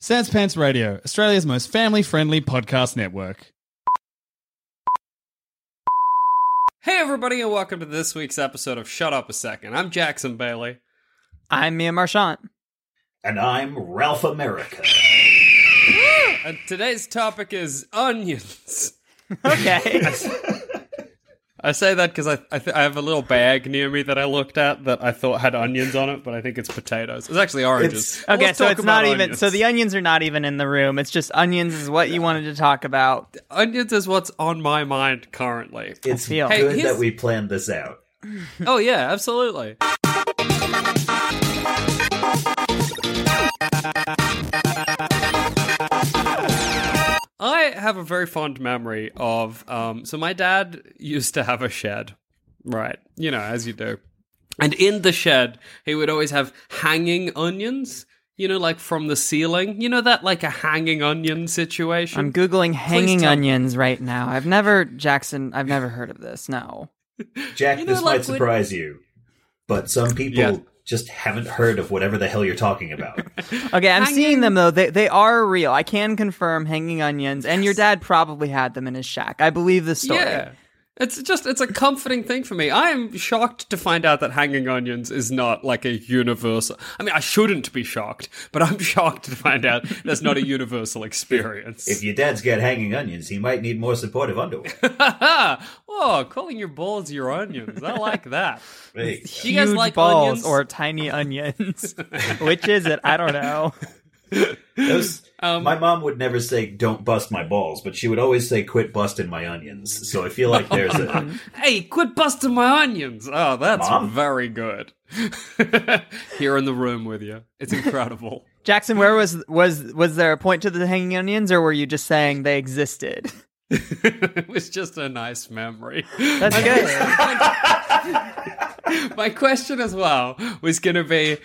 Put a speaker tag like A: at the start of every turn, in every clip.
A: Sans Pants Radio, Australia's most family friendly podcast network.
B: Hey, everybody, and welcome to this week's episode of Shut Up a Second. I'm Jackson Bailey.
C: I'm Mia Marchant.
D: And I'm Ralph America.
B: And today's topic is onions.
C: Okay.
B: I say that because I I, th- I have a little bag near me that I looked at that I thought had onions on it, but I think it's potatoes. It's actually oranges. But
C: okay,
B: let's
C: so
B: talk
C: it's not
B: about
C: even so the onions are not even in the room. It's just onions is what you wanted to talk about.
B: onions is what's on my mind currently.
D: It's
C: feel-
B: Hey,
D: good
B: here's-
D: that we planned this out.
B: oh yeah, absolutely. I have a very fond memory of um so my dad used to have a shed. Right. You know, as you do. And in the shed, he would always have hanging onions, you know, like from the ceiling. You know that like a hanging onion situation?
C: I'm googling hanging
B: tell-
C: onions right now. I've never Jackson. I've never heard of this. No.
D: Jack,
B: You know,
D: this
B: like
D: might
B: when-
D: surprise you, but some people
B: Yeah.
D: Just haven't heard of whatever the hell you're talking about.
C: Okay, I'm
B: Hanging-
C: seeing them though. They they are real. I can confirm hanging onions, and your dad probably had them in his shack. I believe the story.
B: Yeah. It's just it's a comforting thing for me. I am shocked to find out that hanging onions is not like a universal. I mean, I shouldn't be shocked, but I'm shocked to find out that's not a universal experience.
D: if your dad's got hanging onions, he might need more supportive underwear.
B: oh, calling your balls your onions. I like that.
D: Hey,
B: Do you guys
C: Huge
B: like
C: balls
B: onions?
C: or tiny onions? Which is it? I don't know.
D: Those-
B: Um,
D: my mom would never say "don't bust my balls," but she would always say "quit busting my onions." So I feel like there's a
B: Hey, quit busting my onions. Oh, that's
D: Mom?
B: very good. Here in the room with you. It's incredible.
C: Jackson, where was was was there a point to the hanging onions, or were you just saying they existed?
B: it was just a nice memory.
C: That's good.
B: My question as well was going to be,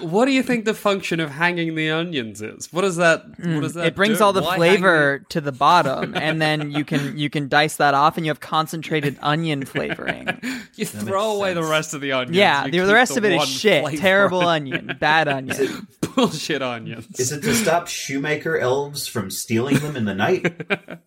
B: what do you think the function of hanging the onions is? What does that? what hmm. does that?
C: It brings
B: do?
C: all the
B: Why
C: flavor to the bottom, and then you can you can dice that off, and you have concentrated onion flavoring.
B: hang- You throw away the rest of the onions.
C: Yeah, the, the
B: keep
C: rest of it is shit.
B: flavor.
C: Terrible onion, bad onion.
B: bullshit onions.
D: is it to stop shoemaker elves from stealing them in the night?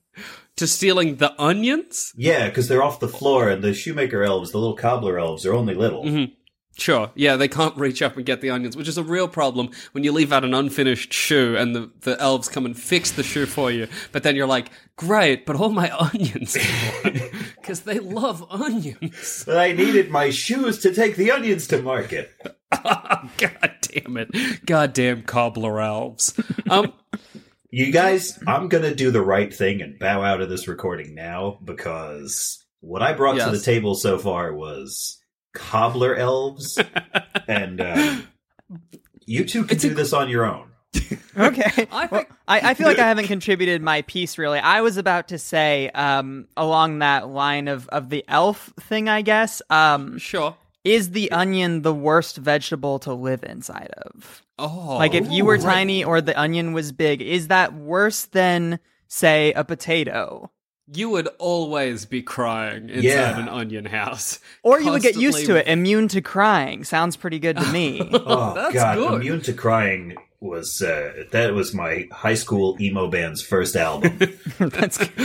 B: To stealing the onions?
D: Yeah, because they're off the floor, and the shoemaker elves, the little cobbler elves, are only little.
B: Mm-hmm. Sure. Yeah, they can't reach up and get the onions, which is a real problem when you leave out an unfinished shoe and the, the elves come and fix the shoe for you. But then you're like, great, but all my onions Because they love onions.
D: But I needed my shoes to take the onions to market.
B: God damn it. Goddamn cobbler elves. Um,
D: You guys, I'm gonna do the right thing and bow out of this recording now because what I brought to the table so far was cobbler elves, and uh, you two can
B: It's a-
D: do this on your own.
C: Okay.
B: I
C: Well, I, I feel like I haven't contributed my piece really. I was about to say, um, along that line of, of the elf thing, I guess. Um,
B: sure.
C: is the onion the worst vegetable to live inside of?
B: Oh.
C: Like if you were
D: right.
C: tiny or the onion was big, is that worse than say a potato?
B: You would always be crying inside
D: Yeah.
B: an onion house.
C: Or you would get used to it, immune to crying. Sounds pretty good to me.
D: Oh
B: That's
D: God,
B: good.
D: immune to crying was uh, that was my high school emo band's first album.
C: That's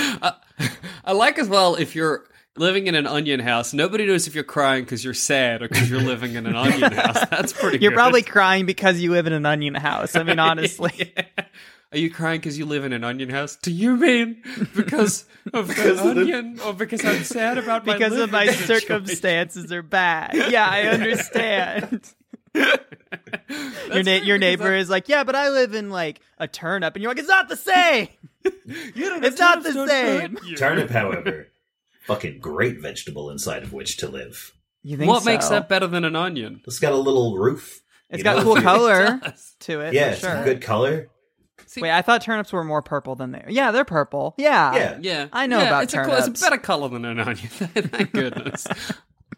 B: I like as well if you're living in an onion house, nobody knows if you're crying because you're sad or because you're living in an onion house. That's pretty
C: You're
B: good.
C: probably crying because you live in an onion house. I mean, honestly.
B: Yeah. Are you crying because you live in an onion house? Do you mean because of the
D: Because of the-
B: onion, or because I'm sad about my
C: because of my circumstances are bad. Yeah, I understand. your na- your neighbor is like, yeah, but I live in like a turnip, and you're like, it's not the same. it's not the same.
D: Turnip, however, fucking great vegetable inside of which to live.
C: You think
B: What makes that better than an onion?
D: It's got a little roof.
C: It's got
D: know,
C: cool color
B: does.
C: to it.
D: Yeah,
C: for
D: it's
C: sure.
D: a good color.
C: See, Wait, I thought turnips were more purple than they. Yeah, they're purple. Yeah,
D: Yeah.
B: Yeah,
C: I know
B: Yeah,
C: about
B: it's A,
C: turnips.
B: it's a better color than an onion. Thank goodness.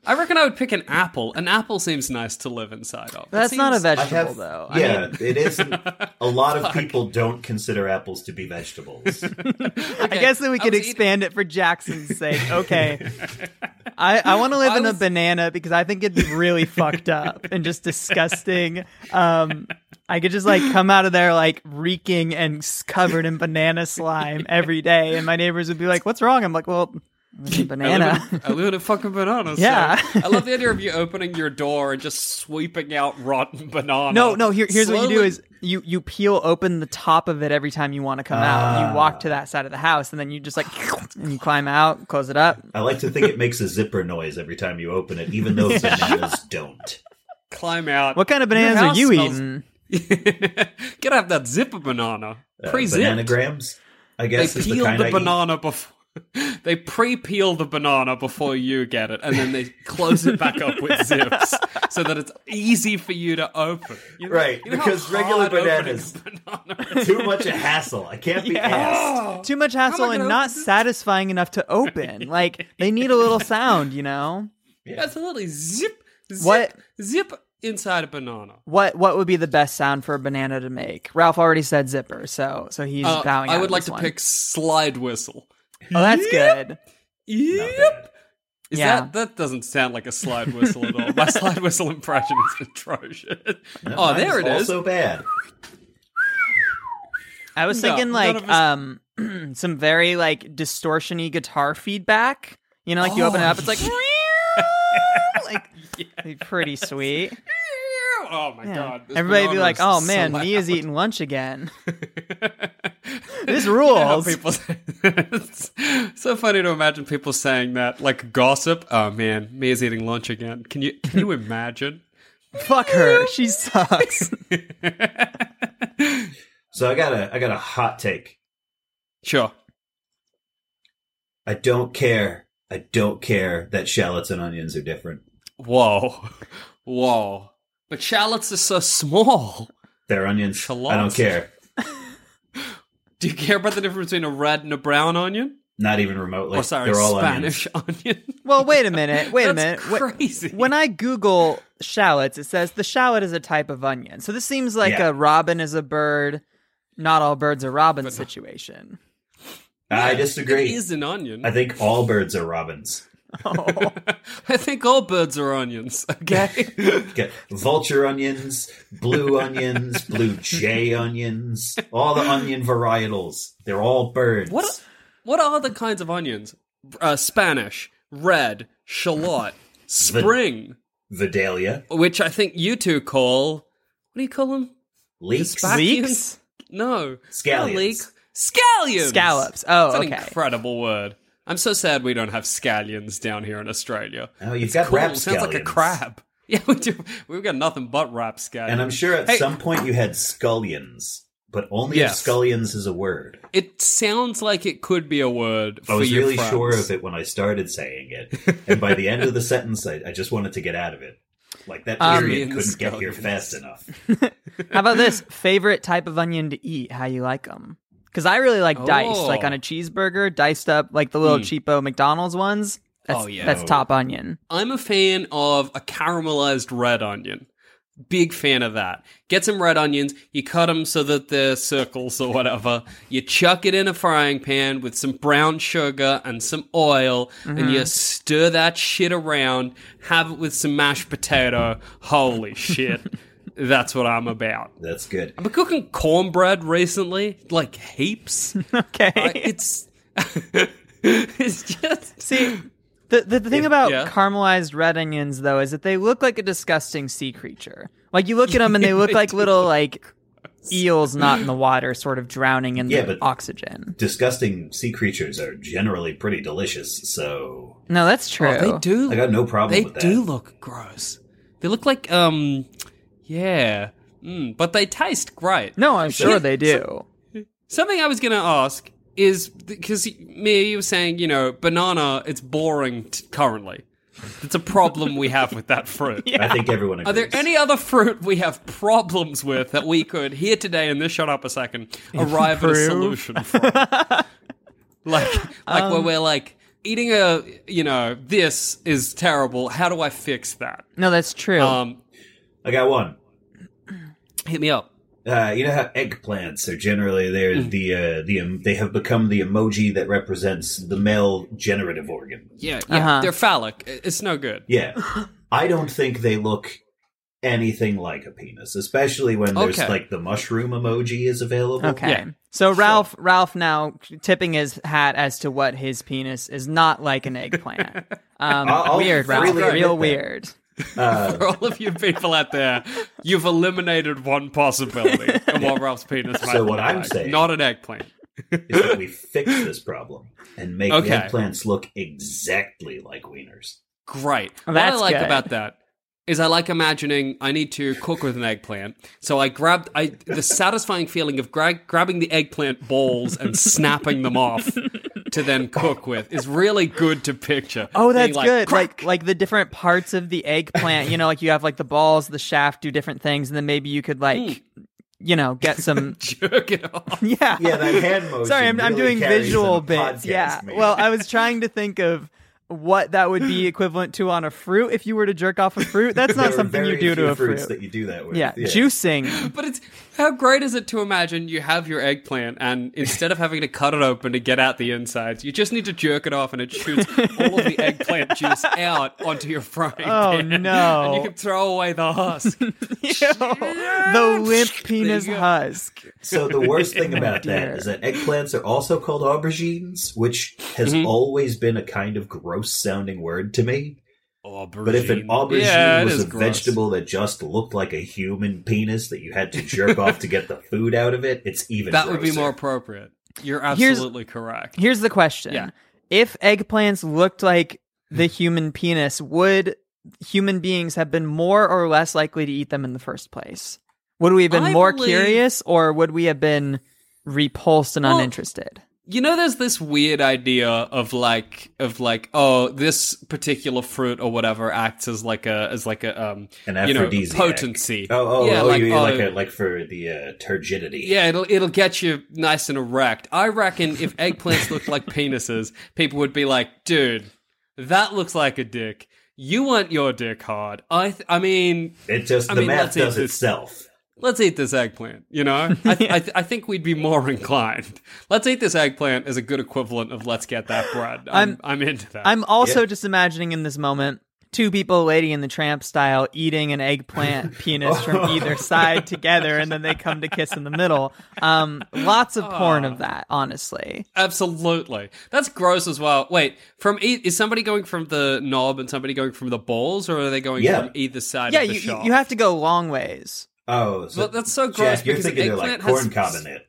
B: I reckon I would pick an apple. An apple seems nice to live inside of. It
C: That's not a
B: seems-
D: I
C: vegetable,
D: have,
C: though. I
D: yeah,
C: mean,
D: it isn't. A lot of people don't consider apples to be vegetables.
C: I guess that we
B: I
C: could
B: was eating-
C: expand it for Jackson's sake. Okay. I, I want to live
B: I
C: in a banana because I think it'd be really fucked up and just disgusting. Um, I could just like come out of there like reeking and covered in banana slime every day, and my neighbors would be like, "What's wrong?" I'm like, "Well, it's a
B: I
C: banana."
B: live, in, I live in a fucking banana. so-
C: Yeah.
B: I love the idea of you opening your door and just sweeping out rotten banana.
C: No, no. Here, here's what you do: is you you peel open the top of it every time you want to come out. You walk to that side of the house, and then you just like and you climb out, close it up.
D: I like to think it makes a zipper noise every time you open it, even though bananas don't.
B: climb out.
C: What kind of bananas are
B: house
C: you
B: smells-
C: eating?
B: Get out that zipper banana.
D: Uh,
B: Pre-zipped.
D: bananagrams, I
B: They
D: guess, is the kind
B: the,
D: I eat.
B: banana before. They pre-peel the banana before you get it, and then they close it back up with zips so that it's easy for you to open. You know-
D: Right,
B: you know
D: because regular bananas-
B: banana?
D: Too much a hassle. I can't be asked.
C: Too much hassle and not
B: this?
C: satisfying enough to open. Like they need a little sound, you know. Yeah.
B: Absolutely, zip, zip,
C: What?
B: zip inside a banana.
C: What what would be the best sound for a banana to make? Ralph already said zipper, so so he's
B: Uh,
C: bowing.
B: I would
C: of
B: like
C: this
B: to
C: one.
B: pick slide whistle.
C: Oh, that's good.
B: Yep. Is
C: Yeah.
B: that that doesn't sound like a slide whistle at all? My slide whistle impression is atrocious.
D: No,
B: oh, there it is.
D: So bad.
C: I was
B: No,
C: thinking
B: none
C: like
B: us-
C: um some very like distortiony guitar feedback. You know, like you open it up, it's like like like, pretty sweet.
B: Oh my
C: Yeah.
B: god!
C: Everybody be like, "Oh man,
B: loud."
C: Mia's eating lunch again." this
B: How
C: rules.
B: people it's so funny to imagine people saying that like gossip. Oh man, Mia's eating lunch again. Can you can you imagine?
C: Fuck her. She sucks.
D: So I got a I got a hot take.
B: Sure.
D: I don't care. I don't care that shallots and onions are different.
B: Whoa, whoa! But shallots are so small.
D: They're onions. I don't care.
B: Do you care about the difference between a red and a brown onion?
D: Not even remotely.
B: or sorry,
D: They're all
B: Spanish
D: onions.
B: onion.
C: Well, wait a minute. Wait a minute. Wh-
B: crazy.
C: When I Google shallots, it says the shallot is a type of onion. So this seems like
D: Yeah.
C: a robin is a bird, not all birds are robins situation.
D: I disagree.
B: It is an onion.
D: I think all birds are robins.
C: Oh.
B: I think all birds are onions. Okay.
D: Get vulture onions, blue onions, blue jay onions, all the onion varietals. They're all birds.
B: what What are the kinds of onions? Uh, Spanish, red, shallot, spring,
D: Vidalia,
B: which I think you two call. What do you call them?
D: leeks,
C: Leeks?
B: No.
D: Scallions.
B: Not leek. Scallions.
C: Scallops. Oh,
B: That's an incredible word. I'm so sad we don't have scallions down here in Australia.
D: Oh, you've
B: It's
D: got
B: cool.
D: rap
B: Sounds like a crab. Yeah, we do. We've got nothing but rap scallions.
D: And I'm sure at
B: Hey.
D: some point you had scullions, but only
B: Yes.
D: if scullions is a word.
B: It sounds like it could be a word for
D: I was
B: your
D: really
B: friends.
D: sure of it when I started saying it, and by the end of the sentence, I, I just wanted to get out of it. Like that
C: Um,
D: period
B: In the
D: couldn't get here fast enough.
C: How about this? Favorite type of onion to eat? How you like them? Because I really like diced, like
B: Oh.
C: on a cheeseburger, diced up like the little
B: Hmm.
C: cheapo McDonald's ones. That's,
B: Oh, yeah.
C: that's top onion.
B: I'm a fan of a caramelized red onion. Big fan of that. Get some red onions, you cut them so that they're circles or whatever. You chuck it in a frying pan with some brown sugar and some oil, and you stir that shit around. Have it with some mashed potato. Holy shit. That's what I'm about.
D: That's good.
B: I've been cooking cornbread recently, like heaps.
C: Okay.
B: I- it's it's just
C: See, the the, the thing about
B: yeah.
C: caramelized red onions though is that they look like a disgusting sea creature. Like you look at them and they look like
B: do
C: little like eels not in the water, sort of drowning in
D: Yeah,
C: the
D: but-
C: oxygen.
D: Disgusting sea creatures are generally pretty delicious, so
C: No, that's true.
B: Oh, they do.
D: I got no problem
B: They
D: with that.
B: do look gross. They look like um, yeah, mm, but they taste great.
C: No, I'm sure they do.
B: Something I was going to ask is because me, you were saying, you know, banana, it's boring t- currently. It's a problem we have with that fruit.
D: I think everyone agrees.
B: Are there any other fruit we have problems with that we could here today in this shut up a second arrive at a solution for? like, like where we're like eating a, you know, this is terrible. How do I fix that?
C: No, that's true.
B: Um,
D: I got one.
B: hit me up.
D: Uh, you know how eggplants are generally they're
B: Mm.
D: the uh, the um, they have become the emoji that represents the male generative organ.
B: Yeah, yeah,
C: Uh-huh.
B: they're phallic. It's no good.
D: Yeah, I don't think they look anything like a penis, especially when there's
B: Okay.
D: like the mushroom emoji is available.
C: okay.
B: yeah.
C: So Ralph, Ralph now tipping his hat as to what his penis is not like an eggplant. Um,
D: I'll- I'll
C: weird, Ralph.
D: freely admit
C: Real
D: that.
C: Weird.
D: Uh,
B: For all of you people out there, you've eliminated one possibility of what Ralph's penis might
D: So
B: look
D: what I'm
B: like.
D: saying-
B: Not an eggplant.
D: is that we fix this problem and make
B: Okay.
D: eggplants look exactly like wieners.
B: Great.
C: Well,
B: what I
C: that's
B: like
C: good.
B: about that is I like imagining I need to cook with an eggplant. So I grabbed I the satisfying feeling of gra- grabbing the eggplant balls and snapping them off to then cook with is really good to picture.
C: Oh, that's
B: like,
C: good.
B: crack.
C: Like like the different parts of the eggplant. You know, like you have like the balls, the shaft do different things, and then maybe you could like,
B: Hmm.
C: you know, get some.
B: jerk it off.
C: yeah.
D: Yeah, that hand motion.
C: Sorry, I'm, I'm doing visual bits.
D: podcast,
C: Yeah.
D: man.
C: Well, I was trying to think of what that would be equivalent to on a fruit if you were to jerk off a fruit. That's not something you do to
D: few
C: a
D: fruits
C: fruit.
D: that you do that with.
C: yeah. juicing.
B: But it's how great is it to imagine you have your eggplant and instead of having to cut it open to get out the insides, you just need to jerk it off and it shoots all of the eggplant juice out onto your frying
C: Oh,
B: pan.
C: no.
B: And you can throw away the husk.
C: the limp penis
B: There you go.
C: husk.
D: So the worst thing about that is that eggplants are also called aubergines, which has
B: Mm-hmm.
D: always been a kind of gross sounding word to me.
B: Aubergine.
D: But if an aubergine
B: Yeah,
D: was a
B: gross.
D: vegetable that just looked like a human penis that you had to jerk off to get the food out of it, it's even
B: that would be more appropriate. You're
C: Here's-
B: absolutely correct.
C: Here's the question.
B: Yeah.
C: If eggplants looked like the human penis, would human beings have been more or less likely to eat them in the first place? Would we have been
B: I
C: more
B: believe-
C: curious or would we have been repulsed and
B: Well,
C: uninterested?
B: You know, there's this weird idea of like, of like, oh, this particular fruit or whatever acts as like a, as like a, um,
D: An
B: you know, potency.
D: Oh, oh,
B: yeah,
D: oh,
B: like,
D: you mean
B: oh,
D: like a, like for the uh, turgidity.
B: Yeah, it'll it'll get you nice and erect. I reckon if eggplants looked like penises, people would be like, "Dude, that looks like a dick. You want your dick hard." I th- I mean,
D: It just
B: I
D: the
B: mean,
D: math does itself.
B: Let's eat this eggplant. You know, I th- I, th- I think we'd be more inclined. Let's eat this eggplant as a good equivalent of let's get that bread. I'm I'm, into that.
C: I'm also
D: Yeah.
C: just imagining in this moment two people, Lady in the Tramp style, eating an eggplant penis from either side together, and then they come to kiss in the middle. Um, lots of porn of that, honestly.
B: Absolutely. That's gross as well. Wait, from e- is somebody going from the knob and somebody going from the balls, or are they going
D: Yeah.
B: from either side
C: Yeah,
B: of the
C: you,
B: shaft?
C: you have to go long ways.
D: Oh, so
B: Well, that's so gross
D: Jack, you're thinking they're like corn
B: has-
D: cob in it.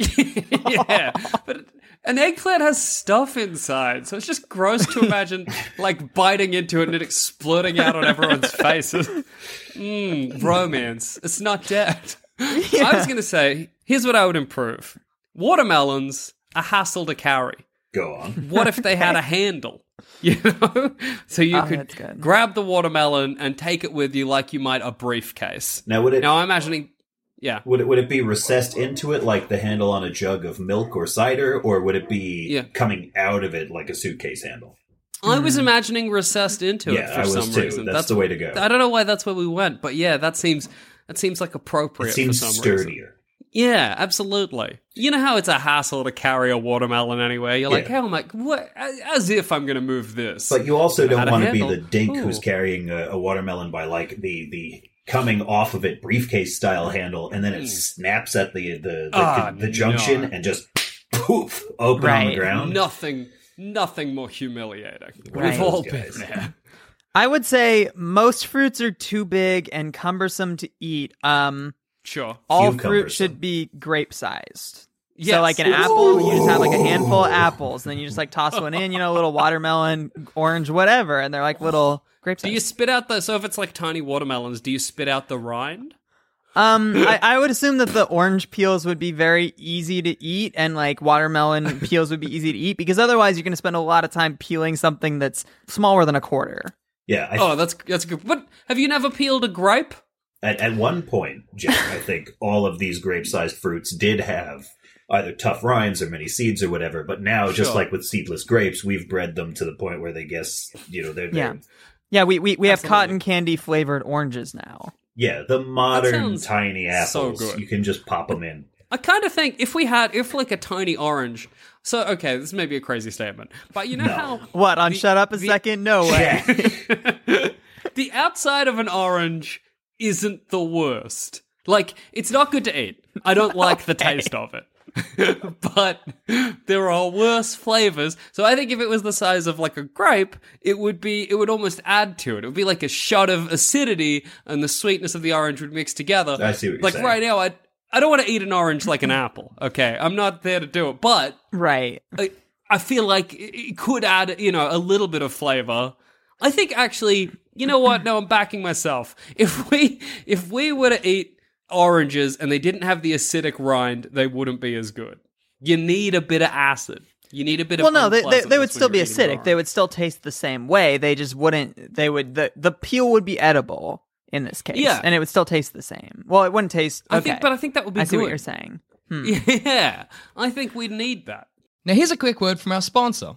B: yeah, but an eggplant has stuff inside, so it's just gross to imagine like biting into it and it exploding out on everyone's faces. Mmm, romance. It's not dead. I was gonna say, here's what I would improve: watermelons, a hassle to carry.
D: Go on.
B: What if they had a handle? You know, so you
C: Oh,
B: could grab the watermelon and take it with you like you might a briefcase.
D: Now would it
B: Now I'm imagining, yeah,
D: would it would it be recessed into it like the handle on a jug of milk or cider, or would it be
B: Yeah.
D: coming out of it like a suitcase handle?
B: I was hmm. imagining recessed into it
D: Yeah,
B: for
D: I was
B: some
D: too.
B: reason.
D: That's the way to go.
B: I don't know why that's where we went, but yeah, that seems that seems like appropriate.
D: It seems
B: for some reason.
D: Sturdier.
B: Yeah, absolutely. You know how it's a hassle to carry a watermelon anywhere. You're like,
D: Yeah.
B: how am I? What? As if I'm going to move this.
D: But you also don't want to be the dink who's carrying a, a watermelon by like the the coming off of it briefcase style handle, and then it snaps at the the the,
B: Ah,
D: the junction
B: no.
D: and just poof open on the ground.
B: nothing, nothing more humiliating.
C: Right.
B: We've all been there.
C: I would say most fruits are too big and cumbersome to eat. Um,
B: Sure.
C: all
D: Cucumbers,
C: fruit
D: though.
C: should be grape sized.
B: Yes.
C: So like an apple, you just have like a handful of apples, and then you just like toss one in, you know, a little watermelon, orange, whatever, and they're like little grapes.
B: Do you spit out the so if it's like tiny watermelons, do you spit out the rind?
C: Um, I, I would assume that the orange peels would be very easy to eat, and like watermelon peels would be easy to eat, because otherwise you're going to spend a lot of time peeling something that's smaller than a quarter.
D: Yeah, I,
B: Oh, that's that's good. But have you never peeled a grape?
D: At, at one point, Jack, I think all of these grape-sized fruits did have either tough rinds or many seeds or whatever. But now, just like with seedless grapes, we've bred them to the point where they guess, you know, they're,
C: Yeah.
D: they're
C: Yeah, we we, we have
B: Absolutely.
C: cotton candy flavored oranges now.
D: yeah, the modern
B: sounds
D: tiny
B: so
D: apples.
B: good.
D: You can just pop them in.
B: I kind of think if we had if like a tiny orange. So okay, this may be a crazy statement, but you know
D: No.
B: how
C: What on?
B: The-
C: shut up a
B: the-
C: second. No way.
B: the outside of an orange isn't the worst. Like, it's not good to eat. I don't like the taste of it. but there are worse flavors. So I think if it was the size of like a grape, it would be it would almost add to it. It would be like a shot of acidity and the sweetness of the orange would mix together.
D: I see what you're
B: like
D: saying.
B: right now I I don't want to eat an orange like an apple. Okay. I'm not there to do it, but
C: right.
B: I, I feel like it could add, you know, a little bit of flavor. I think actually, you know what? No, I'm backing myself. If we if we were to eat oranges and they didn't have the acidic rind, they wouldn't be as good. You need a bit of acid. You need a bit
C: Well,
B: of Well,
C: no, they, they, they would still be
B: you're
C: acidic. They would still taste the same way. They just wouldn't. They would the the peel would be edible in this case.
B: Yeah.
C: and it would still taste the same. Well, it wouldn't taste.
B: I think, but I think that would be
C: I see what you're saying. Hmm.
B: Yeah, I think we need that.
A: Now, here's a quick word from our sponsor.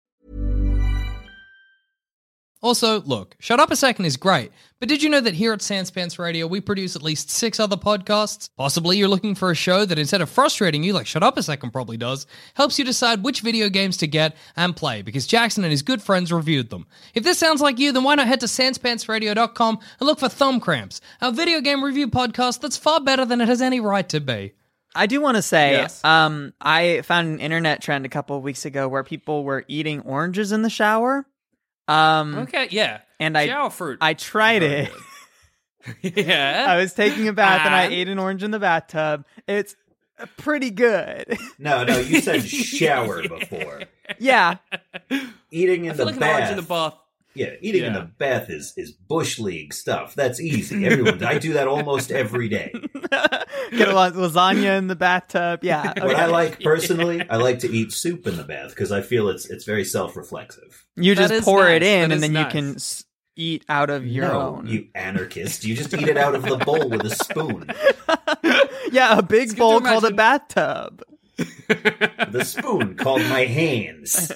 A: Also, look, Shut Up a Second is great, but did you know that here at Sanspants Radio we produce at least six other podcasts? Possibly you're looking for a show that instead of frustrating you like Shut Up a Second probably does, helps you decide which video games to get and play because Jackson and his good friends reviewed them. If this sounds like you, then why not head to sanspantsradio.com and look for Thumb Cramps, our video game review podcast that's far better than it has any right to be.
C: I do want to say,
B: Yes.
C: um, I found an internet trend a couple of weeks ago where people were eating oranges in the shower. Um,
B: Okay, yeah.
C: and I
B: shower fruit.
C: I tried
B: Very
C: it.
B: yeah.
C: I was taking a bath and I ate an orange in the bathtub. It's pretty good.
D: No, no, you said shower before.
C: yeah,
D: Eating in
B: I feel
D: the
B: like an orange in the bath.
D: Yeah, eating in
B: Yeah.
D: the bath is is bush league stuff. That's easy. Everyone, I do that almost every day.
C: get a lot lasagna in the bathtub. Yeah,
D: What I like personally, I like to eat soup in the bath because I feel it's it's very self reflexive.
C: you
B: That
C: just
B: is
C: pour it in
B: That
C: and then
B: nice.
C: you can eat out of your
D: no,
C: own.
D: you anarchist! You just eat it out of the bowl with a spoon.
C: yeah, a big
B: good to
C: bowl called a bathtub.
D: The spoon called my hands.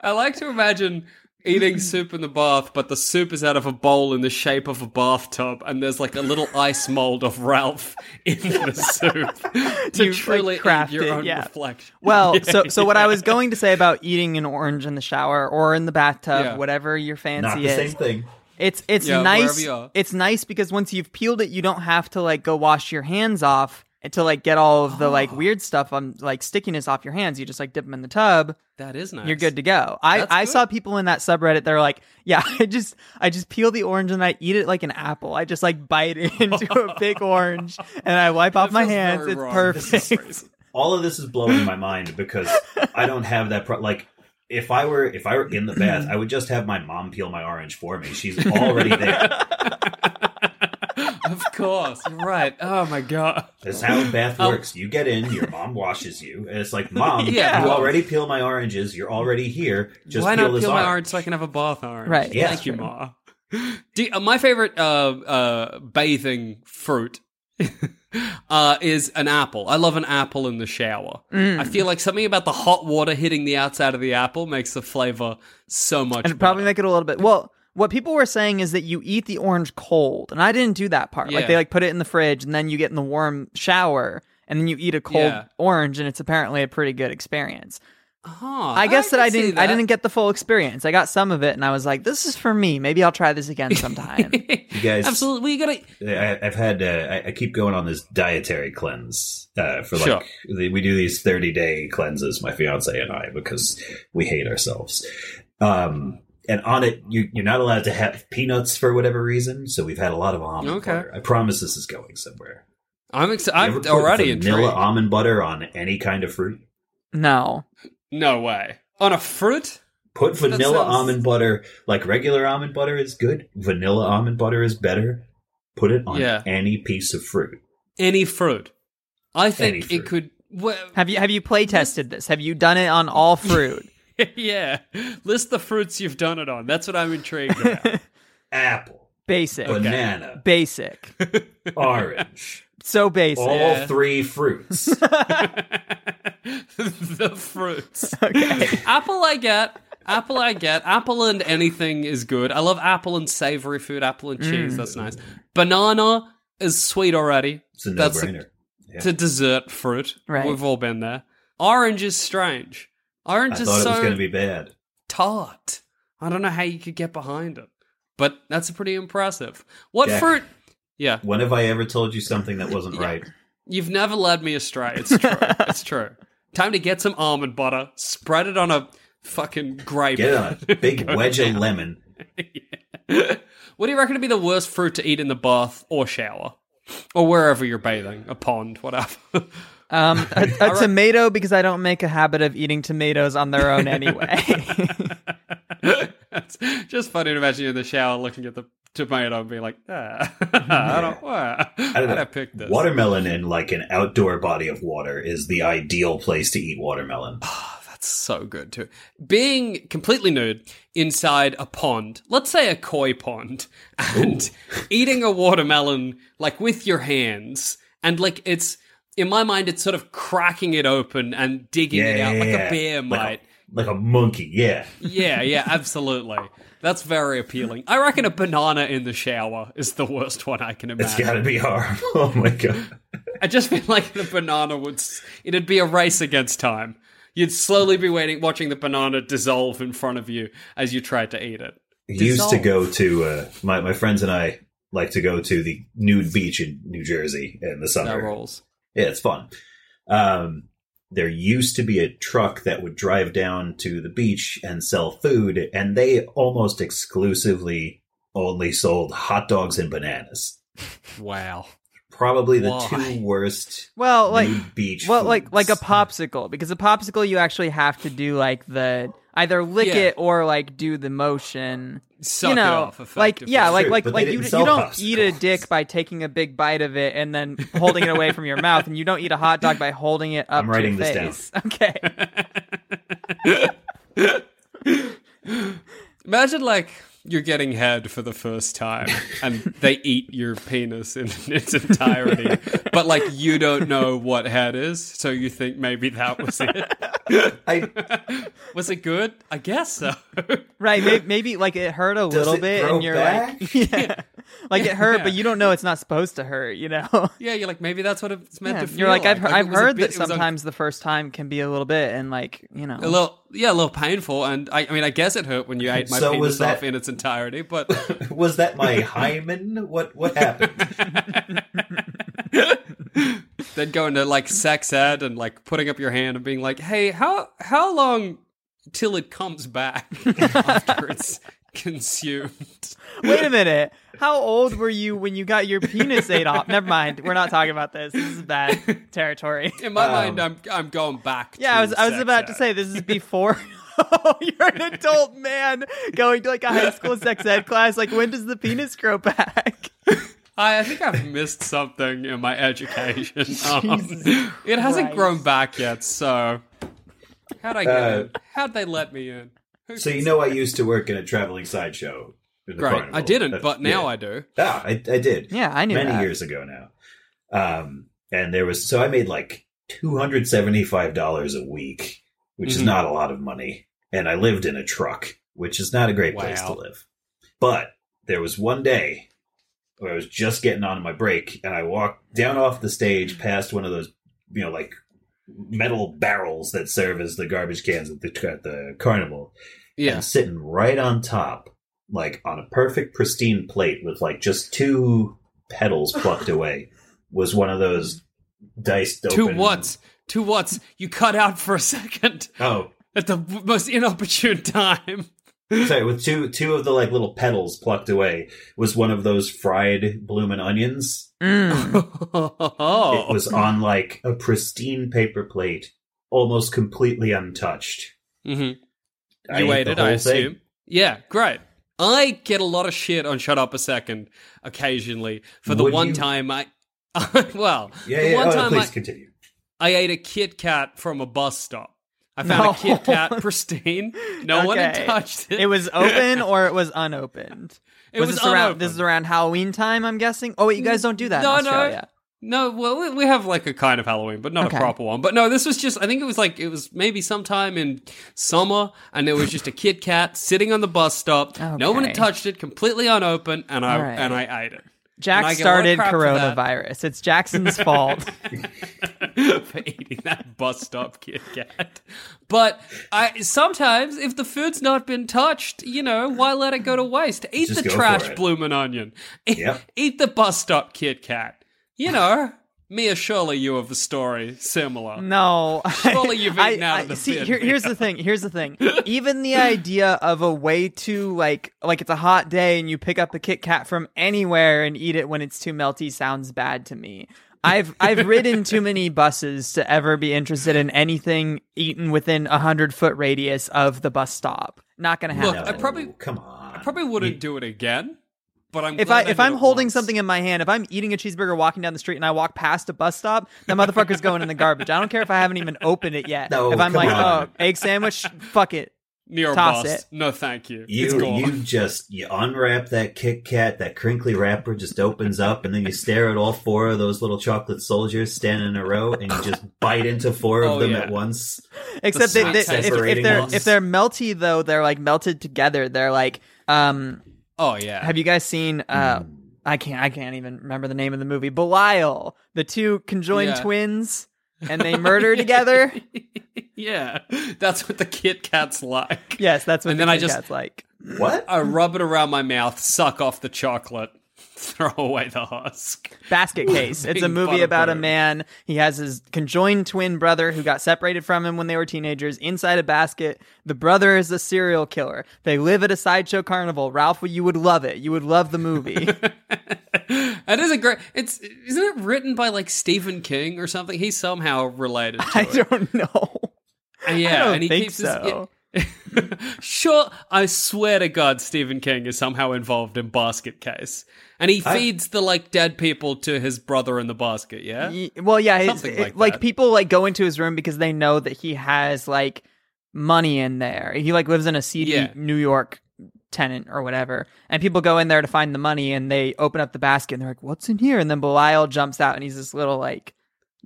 B: I like to imagine eating soup in the bath, but the soup is out of a bowl in the shape of a bathtub, and there's like a little ice mold of Ralph in the soup.
C: To,
B: you truly
C: craft
B: your own
C: yeah.
B: reflection.
C: Well, so so what I was going to say about eating an orange in the shower or in the bathtub,
B: Yeah.
C: whatever your fancy
D: Not the
C: is.
D: same thing.
C: It's it's
B: Yeah,
C: nice. It's nice because once you've peeled it, you don't have to like go wash your hands off and to like get all of the like
B: Oh.
C: weird stuff on like stickiness off your hands. You just like dip them in the tub.
B: That is nice.
C: You're good to go. I
B: That's
C: I
B: good.
C: saw people in that subreddit. They're like, yeah, I just I just peel the orange and I eat it like an apple. I just like bite into a big orange and I wipe off my hands. It's
B: wrong.
C: Perfect.
D: all of this is blowing my mind because I don't have that. Pro- like, if I were if I were in the bath, I would just have my mom peel my orange for me. She's already there.
B: Of course. You're right. Oh my god.
D: That's how bath
B: Oh.
D: works. You get in, your mom washes you, and it's like, Mom,
B: Yeah.
D: you already peel my oranges. You're already here. Just
B: Why
D: peel
B: not
D: this
B: peel my
D: orange.
B: orange so I can have a bath orange?
C: Right.
D: Yeah.
B: Thank you, Ma. Do, uh, my favorite uh, uh, bathing fruit uh, is an apple. I love an apple in the shower.
C: Mm.
B: I feel like something about the hot water hitting the outside of the apple makes the flavor so much.
C: and it'd probably make it a little bit. Well, what people were saying is that you eat the orange cold, and I didn't do that part. Like they like put it in the fridge, and then you get in the warm shower, and then you eat a cold
B: Yeah.
C: orange, and it's apparently a pretty good experience.
B: Huh,
C: I guess that I didn't. I didn't get the full experience. I got some of it, and I was like, "This is for me. Maybe I'll try this again sometime."
D: You guys,
B: Absolutely, we gotta.
D: I, I've had. Uh, I, I keep going on this dietary cleanse uh, for like
B: Sure.
D: the, we do these thirty day cleanses, my fiance and I, because we hate ourselves. Um, and on it, you, you're not allowed to have peanuts for whatever reason. So we've had a lot of almond
B: Okay.
D: butter. I promise this is going somewhere.
B: I'm ex-
D: You
B: I'm
D: put
B: already
D: vanilla
B: intrigued.
D: almond butter on any kind of fruit.
C: no,
B: No way. On a fruit?
D: Put vanilla
B: sounds-
D: almond butter, like regular almond butter is good. Vanilla almond butter is better. Put it on
B: Yeah.
D: any piece of fruit.
B: Any fruit? I think
D: Any
B: it could. Well,
C: have you have you play tested this? Have you done it on all fruit?
B: yeah. List the fruits you've done it on. That's what I'm intrigued about.
D: Apple,
C: Basic,
D: banana,
C: basic,
D: orange.
C: so basic.
D: All
B: Yeah.
D: three fruits.
B: the fruits.
C: Okay.
B: Apple, I get. Apple, I get. Apple and anything is good. I love apple and savory food. Apple and cheese. Mm. That's nice. Banana is sweet already.
D: It's a no
B: That's
D: brainer.
B: It's a dessert fruit.
C: Right.
B: We've all been there. Orange is strange. Orange
D: I
B: is
D: thought
B: so
D: it was going to be bad.
B: tart. I don't know how you could get behind it, but that's pretty impressive. What
D: Jack.
B: fruit? Yeah,
D: When have I ever told you something that wasn't right?
B: you've never led me astray. It's true. it's true. Time to get some almond butter, spread it on a fucking grape.
D: Get a big wedge
B: down.
D: of lemon.
B: What do you reckon to be the worst fruit to eat in the bath or shower? Or wherever you're bathing, a pond, whatever.
C: Um, a, a tomato because I don't make a habit of eating tomatoes on their own anyway.
B: it's just funny to imagine you in the shower looking at the tomato and being like, ah, I don't,
D: I don't
B: how'd
D: know.
B: I pick this?
D: Watermelon in like an outdoor body of water is the ideal place to eat watermelon.
B: So good too. Being completely nude inside a pond, let's say a koi pond, and eating a watermelon like with your hands, and like it's in my mind, it's sort of cracking it open and digging it out like a bear
D: Like
B: might.
D: like a monkey, yeah.
B: Yeah, yeah, absolutely. That's very appealing. I reckon a banana in the shower is the worst one I can imagine.
D: It's got to be horrible. Oh my god.
B: I just feel like the banana would. It'd be a race against time. You'd slowly be waiting, watching the banana dissolve in front of you as you tried to eat it.
D: used to go to uh, my my friends and I like to go to the nude beach in New Jersey in the summer.
B: That
D: summer.
B: rolls.
D: Yeah, it's fun. Um, there used to be a truck that would drive down to the beach and sell food, and they almost exclusively only sold hot dogs and bananas.
B: Wow.
D: Probably the
B: Why?
D: two worst.
C: well, like
D: nude beach.
C: well, like like a popsicle because a popsicle you actually have to do like the either lick
B: Yeah.
C: it or like do the motion.
B: Suck
C: you
B: it
C: know,
B: off
C: like yeah, like like like you you don't eat a dick by taking a big bite of it and then holding it away from your mouth, and you don't eat a hot dog by holding it up
D: I'm writing
C: to your
D: this down.
C: Okay.
B: Imagine like you're getting head for the first time and they eat your penis in its entirety, but like you don't know what head is, so you think maybe that was it.
D: I,
B: Was it good? I guess so.
C: Right, maybe, maybe like it hurt a
D: Does
C: little bit,
D: grow
C: and you're
D: back?
C: like, yeah, like it hurt,
B: Yeah.
C: but you don't know it's not supposed to hurt. You know.
B: Yeah, you're like maybe that's what it's meant
C: Yeah,
B: to feel.
C: You're like, I've,
B: like.
C: I've
B: it was a
C: heard
B: bit-
C: that
B: it was
C: sometimes the first time can be a little bit, and like you know,
B: a little, yeah, a little painful, and I, I mean, I guess it hurt when you ate my
D: So
B: penis
D: that-
B: off in its entirety, but
D: Was that my hymen? What what happened?
B: then going to like sex ed and like putting up your hand and being like, "Hey, how how long till it comes back after it's consumed?"
C: Wait a minute. How old were you when you got your penis ate off? Never mind. We're not talking about this. This is bad territory.
B: In my
D: Um,
B: mind, I'm I'm going back.
C: Yeah,
B: to
C: I was I was
B: sex
C: about to say this is before. oh, you're an adult man going to like a high school sex ed class. Like, when does the penis grow back?
B: I, I think I've missed something in my education. Um, it hasn't
C: Christ.
B: grown back yet, so how'd I get
D: Uh,
B: in? How'd they let me in? Who
D: So you know, I used to work in a traveling sideshow. in the
B: Great.
D: carnival.
B: I didn't,
D: That-
B: but now
D: yeah.
B: I do.
D: Ah, I, I did.
C: Yeah, I knew
D: many
C: that.
D: years ago now. Um, and there was so I made like two hundred seventy five dollars a week, which is
B: Mhm.
D: not a lot of money, and I lived in a truck, which is not a great place to live. But there was one day where I was just getting on my break, and I walked down off the stage past one of those, you know, like metal barrels that serve as the garbage cans at the at the carnival
B: Yeah.
D: and sitting right on top, like on a perfect pristine plate with like just two petals plucked away, was one of those diced
B: Two
D: open.
B: what's? Two what's? You cut out for a second
D: Oh,
B: at the most inopportune time.
D: Sorry, with two two of the like little petals plucked away was one of those fried bloomin' onions.
C: Mm.
D: It was on like a pristine paper plate, almost completely untouched.
B: hmm
D: I
B: You
D: ate
B: it, I
D: whole thing.
B: Yeah, great. I get a lot of shit on Shut Up a Second occasionally for the
D: Would
B: one
D: you?
B: time I. well,
D: Yeah,
B: the
D: yeah.
B: one
D: oh,
B: time
D: please
B: I,
D: continue.
B: I ate a Kit Kat from a bus stop. I found
C: No.
B: a Kit Kat pristine. No one had touched it.
C: It was open or it was unopened.
B: It
C: was,
B: was
C: this around this is around Halloween time, I'm guessing. Oh wait, you guys don't do that
B: No,
C: in
B: no.
C: Australia.
B: No, well, we- have like a kind of Halloween, but not
C: Okay.
B: a proper one. But no, this was just, I think it was like, it was maybe sometime in summer, and there was just a Kit Kat sitting on the bus stop. No one had touched it, completely unopened, and I,
C: right.
B: and I ate it.
C: Jack
B: And I get a lot of
C: started
B: crap for that.
C: coronavirus. It's Jackson's fault.
B: for eating that bus stop Kit Kat. But I sometimes, if the food's not been touched, you know, why let it go to waste? Eat
D: Just
B: the trash
D: for it.
B: bloomin' onion.
D: Yep.
B: Eat the bus stop Kit Kat. You know, Mia, surely you have a story similar.
C: No,
B: Surely you've eaten
C: I,
B: out
C: I-
B: of the
C: see.
B: bin,
C: Here, here's
B: Mia.
C: the thing. Here's the thing. Even the idea of a way to like, like it's a hot day and you pick up a Kit Kat from anywhere and eat it when it's too melty sounds bad to me. I've I've ridden too many buses to ever be interested in anything eaten within a hundred foot radius of the bus stop. Not gonna happen.
B: Look, I probably-
D: come on.
B: I probably wouldn't do it again. But I'm
C: if
B: glad
C: I if I'm holding
B: once.
C: something in my hand, if I'm eating a cheeseburger walking down the street and I walk past a bus stop, that motherfucker's going in the garbage. I don't care if I haven't even opened it yet.
D: No,
C: if I'm like,
D: on.
C: oh, egg sandwich, fuck it.
B: near
C: toss
B: bus,
C: it.
B: no, thank you.
D: You
B: gone.
D: you just you unwrap that Kit Kat, that crinkly wrapper just opens up, and then you stare at all four of those little chocolate soldiers standing in a row, and you just bite into four of
B: Oh,
D: them
B: yeah.
D: at once.
C: Except they, they, if, if they're
D: ones.
C: if they're melty though, they're like melted together. They're like, um,
B: oh yeah.
C: have you guys seen? Uh, I can't I can't even remember the name of the movie. Belial, the two conjoined
B: Yeah.
C: twins, and they murder together.
B: yeah, that's what the Kit Kat's like.
C: Yes, that's what
B: And
C: the
B: then I just-
C: Kat's like.
D: What?
B: I rub it around my mouth, suck off the chocolate, throw away the husk.
C: Basket Case. It's a movie about a man. He has his conjoined twin brother who got separated from him when they were teenagers inside a basket. The brother is a serial killer. They live at a sideshow carnival. Ralph, you would love it. You would love the movie.
B: It is a great. It's isn't it written by like Stephen King or something? He's somehow related to
C: I
B: it.
C: don't know.
B: And yeah,
C: I don't
B: and he
C: think
B: keeps
C: so.
B: His, sure, I swear to God, Stephen King is somehow involved in Basket Case, and he
D: I-
B: feeds the like dead people to his brother in the basket. Yeah,
C: Y- Well, yeah,
B: Something
C: it-
B: like
C: like people like go into his room because they know that he has like money in there. He like lives in a seedy
B: Yeah.
C: New York tenant or whatever, and people go in there to find the money, and they open up the basket and they're like, "What's in here?" And then Belial jumps out, and he's this little like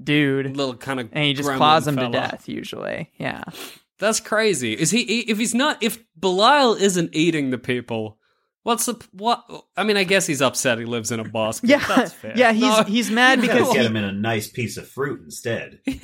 C: dude,
B: little kind of
C: and he just claws him
B: fella.
C: to death. Usually, yeah.
B: That's crazy. Is he? If he's not, if Belial isn't eating the people, What's the what? I mean, I guess he's upset. He lives in a basket.
C: Yeah,
B: that's fair.
C: yeah. He's
B: No.
C: he's mad because
D: get
C: he,
D: him in a nice piece of fruit instead.
C: he,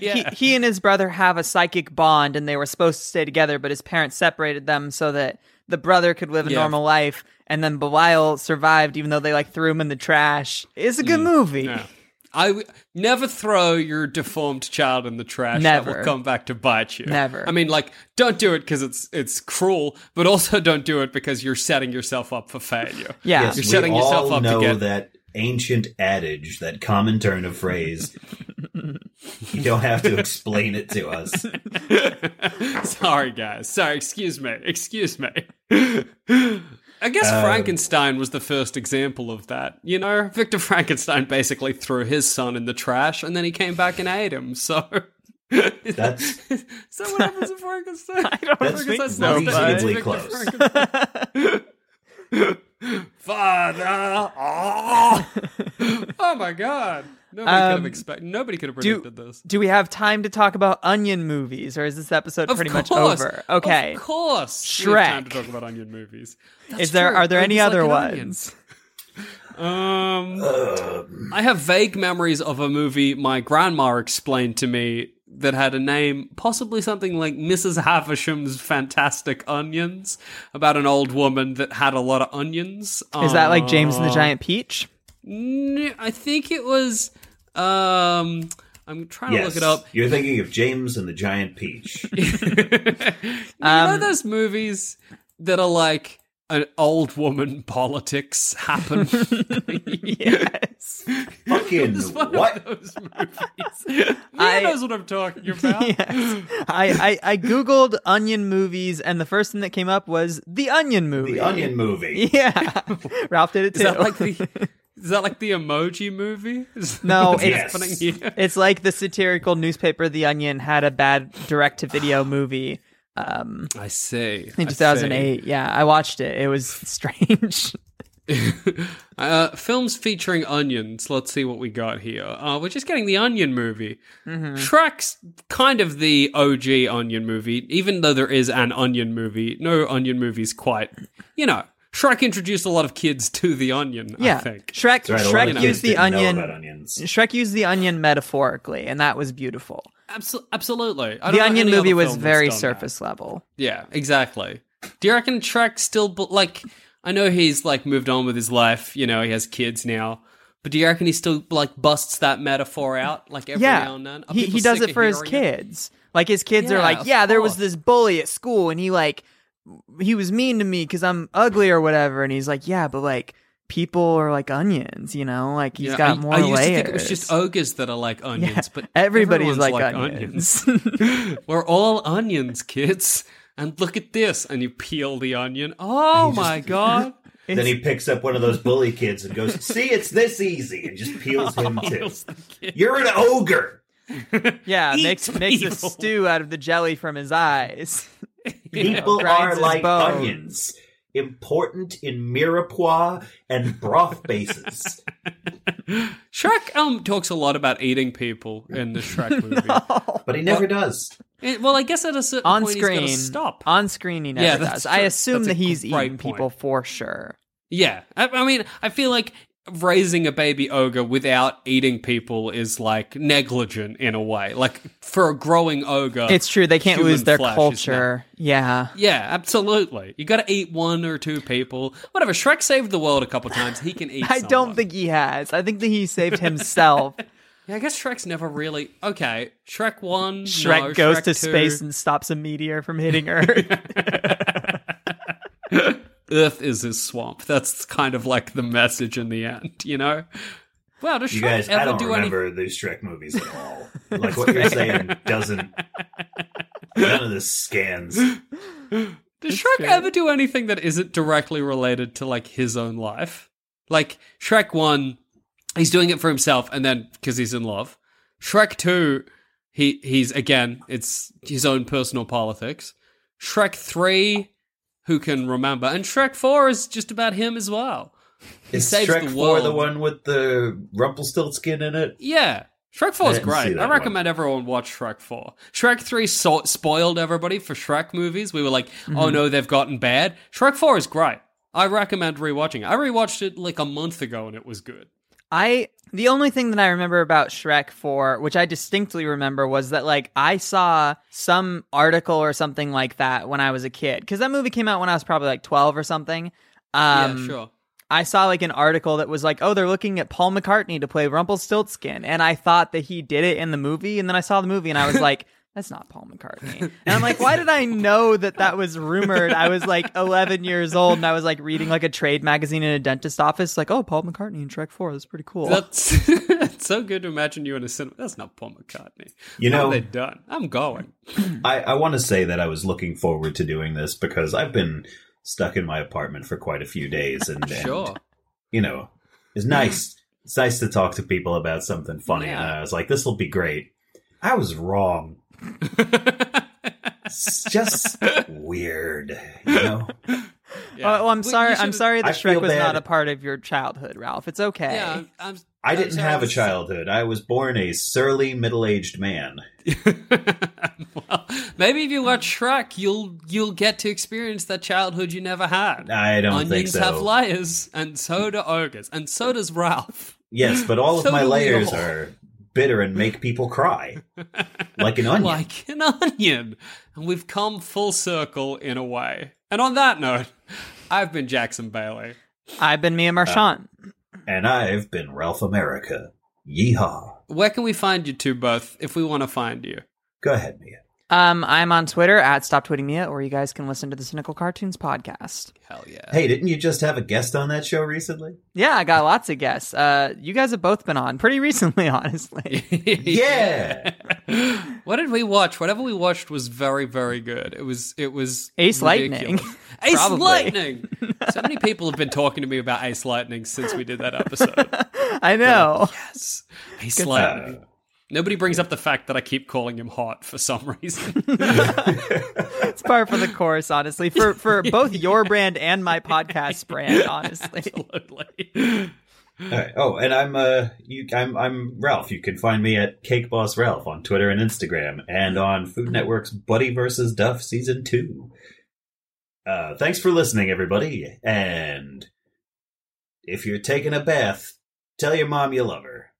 C: he, he and his brother have a psychic bond, and they were supposed to stay together, but his parents separated them so that the brother could live a
B: Yeah.
C: normal life, and then Belial survived, even though they like threw him in the trash. It's a good movie.
B: Mm. Yeah. I w- never throw your deformed child in the trash. That
C: Never.
B: will come back to bite you.
C: Never.
B: I mean, like, don't do it because it's it's cruel, but also don't do it because you're setting yourself up for failure.
C: Yeah.
D: Yes,
B: You're
D: we
B: setting yourself
D: all
B: up to
D: know
B: get-
D: that ancient adage, that common turn of phrase. you don't have to explain it to us.
B: Sorry, guys. Sorry. Excuse me. Excuse me. I guess
D: Uh,
B: Frankenstein was the first example of that. You know, Victor Frankenstein basically threw his son in the trash, and then he came back and ate him. So.
D: That's
B: Is that what happens in Frankenstein? I
C: don't
D: That's
C: think
B: Frankenstein's not dead.
D: reasonably close.
B: Father! Oh! Oh my god! Nobody could have
C: Um,
B: expected. Nobody could have
C: Do,
B: predicted this.
C: do we have time to talk about onion movies, or is this episode
B: Of
C: pretty
B: course,
C: much over? Okay.
B: Of course. We have time to talk about onion movies.
C: Is there
B: true.
C: are there any other
B: like an
C: ones?
B: Um, I have vague memories of a movie my grandma explained to me that had a name, possibly something like Mrs. Havisham's Fantastic Onions, about an old woman that had a lot of onions.
C: Is that like James and the
B: Uh,
C: Giant Peach?
B: I think it was. Um, I'm trying to look it up.
D: You're thinking of James and the Giant Peach.
B: you
C: Um,
B: know those movies that are like an old woman politics happen.
C: yes.
D: Fucking
B: It's one
D: what?
B: of those movies. Mia
C: I-
B: knows what I'm talking about.
C: yes. I, I I googled onion movies, and the first thing that came up was the Onion movie.
D: The Onion movie.
C: Yeah, Ralph did it too.
B: Is that like the? Is that like the emoji movie? Is
C: No, it's-
B: happening here?
C: It's like the satirical newspaper The Onion had a bad direct to video movie um,
B: I see.
C: in 2008. Yeah, I watched it. It was strange.
B: Uh, films featuring onions. Let's see what we got here. Uh, we're just getting the Onion movie.
C: Mm-hmm.
B: Shrek's kind of the OG Onion movie, even though there is an Onion movie. No Onion movie's quite, you know. Shrek introduced a lot of kids to the Onion.
C: yeah,
B: I think.
C: Shrek
D: right,
C: Shrek used the onion. Shrek used the onion metaphorically, and that was beautiful.
B: Abso- absolutely. I
C: The Onion movie was very
B: done that.
C: surface level.
B: Yeah, exactly. Do you reckon Shrek still like? I know he's like moved on with his life. You know, he has kids now. But do you reckon he still like busts that metaphor out like every
C: yeah,
B: now and then? Are
C: he he does it for his
B: hearing it?
C: kids. Like his kids are like, yeah, there was this bully at school, and he like he was mean to me because I'm ugly or whatever. And he's like, yeah, but like people are like onions, you know, like he's
B: Yeah,
C: got
B: I,
C: more
B: I used
C: layers.
B: to think it was just ogres that are like onions, but
C: everybody's
B: everyone's
C: like onions.
B: We're all onions, kids. And look at this, and you peel the onion. Oh my god!
D: Then he picks up one of those bully kids and goes, "See, it's this easy," and just peels oh, him too.
B: Peels the kid.
D: You're an ogre.
C: yeah,
B: Eat
C: makes makes a stew out of the jelly from his eyes.
D: People
C: grinds
D: are like
C: bones.
D: onions, important in mirepoix and broth bases.
B: Shrek um talks a lot about eating people in the Shrek movie.
D: But he never does.
B: Eh, well, I guess at a certain
C: on
B: point
C: screen,
B: he's stop.
C: on screen, he never
B: Yeah, that's
C: does. I assume
B: That's
C: that he's eating
B: point.
C: people for sure.
B: Yeah, I, I mean, I feel like raising a baby ogre without eating people is like negligent in a way. Like for a growing ogre,
C: It's true. They can't lose their culture. Yeah.
B: Yeah, absolutely. You got to eat one or two people. Whatever. Shrek saved the world a couple times. He can eat.
C: I don't think he has. I think that he saved himself.
B: Yeah, I guess Shrek's never really. Okay, Shrek one.
C: Shrek
B: no,
C: goes
B: Shrek
C: to
B: two.
C: space and stops a meteor from hitting Earth.
B: Earth is his swamp. That's kind of like the message in the end. You know. Wow, does
D: You
B: Shrek
D: guys,
B: ever
D: I don't
B: do
D: remember these Shrek movies at all. Like what you're saying doesn't. None of this scans.
B: any? Does Shrek ever do anything that isn't directly related to like his own life? Like Shrek one, he's doing it for himself, and then because he's in love. Shrek two, he he's again, it's his own personal politics. Shrek three, who can remember, and Shrek four is just about him as well. He
D: Is
B: saves
D: Shrek
B: the
D: 4 the one with the Rumpelstiltskin in it?
B: Yeah. Shrek 4 is great. I
D: one.
B: recommend everyone watch Shrek 4. Shrek 3 so- spoiled everybody for Shrek movies. We were like, oh mm-hmm. no, they've gotten bad. Shrek 4 is great. I recommend rewatching. it. I rewatched it like a month ago and it was good.
C: I the only thing that I remember about Shrek 4, which I distinctly remember, was that like I saw some article or something like that when I was a kid because that movie came out when I was probably like 12 or something. Um,
B: yeah, sure.
C: I saw like an article that was like, oh, they're looking at Paul McCartney to play Rumpelstiltskin, and I thought that he did it in the movie, and then I saw the movie and I was like. That's not Paul McCartney. And I'm like, why did I know that that was rumored? I was like 11 years old and I was like reading like a trade magazine in a dentist office, like, oh, Paul McCartney in Shrek 4. That's pretty cool.
B: That's it's so good to imagine you in a cinema. That's not Paul McCartney.
D: You
B: What
D: know-
B: have they done? I'm going.
D: I, I want to say that I was looking forward to doing this because I've been stuck in my apartment for quite a few days, and, and,
B: Sure.
D: you know, it's nice. It's nice to talk to people about something funny, and I was like, "This will be great." I was wrong. It's just weird, you know.
B: Yeah.
C: Oh, well, I'm sorry. I'm sorry that
D: I
C: Shrek
D: feel
C: was not a part of your childhood, Ralph. It's okay.
B: Yeah, I'm, I'm,
D: I didn't
B: sorry,
D: have a childhood. I was born a surly, middle-aged man.
B: well, maybe if you watch Shrek, you'll you'll get to experience that childhood you never had.
D: I don't
B: Onions
D: think so.
B: have layers, and so do ogres, and so does Ralph.
D: Yes, but all of my layers
B: all.
D: are bitter and make people cry, like an onion.
B: Like an onion. And we've come full circle in a way. And on that note, I've been Jackson Bailey.
C: I've been Mia Marchant.
D: Uh, and I've been Ralph America. Yeehaw.
B: Where can we find you two both if we want to find you?
D: Go ahead, Mia.
C: Um, I'm on Twitter at Stop Tweeting Mia, or you guys can listen to the Cynical Cartoons podcast.
B: Hell yeah.
D: Hey, didn't you just have a guest on that show recently?
C: Yeah, I got lots of guests. Uh, you guys have both been on pretty recently, honestly.
D: Yeah.
B: what did we watch? Whatever we watched was very, very good. It was it was
C: Ace Lightning.
B: Ace
C: Probably.
B: Lightning. so many people have been talking to me about Ace Lightning since we did that episode.
C: I know.
B: Yes. Ace Lightning. Nobody brings up the fact that I keep calling him hot for some reason.
C: It's par for the course, honestly, for for both your brand and my podcast brand, honestly.
B: Absolutely.
D: All right. Oh, and I'm uh, you, I'm I'm Ralph. You can find me at Cake Boss Ralph on Twitter and Instagram, and on Food Network's Buddy versus Duff season two. Uh, thanks for listening, everybody. And if you're taking a bath, tell your mom you love her.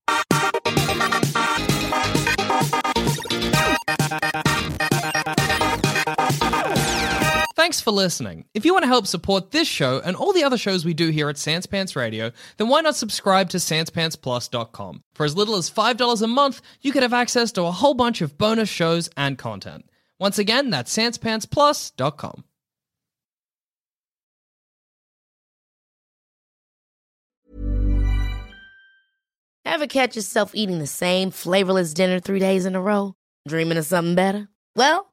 A: Thanks for listening. If you want to help support this show and all the other shows we do here at Sans Pants Radio, then why not subscribe to SansPantsPlus.com? For as little as $5 a month, you could have access to a whole bunch of bonus shows and content. Once again, that's SansPantsPlus.com.
E: Ever catch yourself eating the same flavorless dinner three days in a row? Dreaming of something better? Well,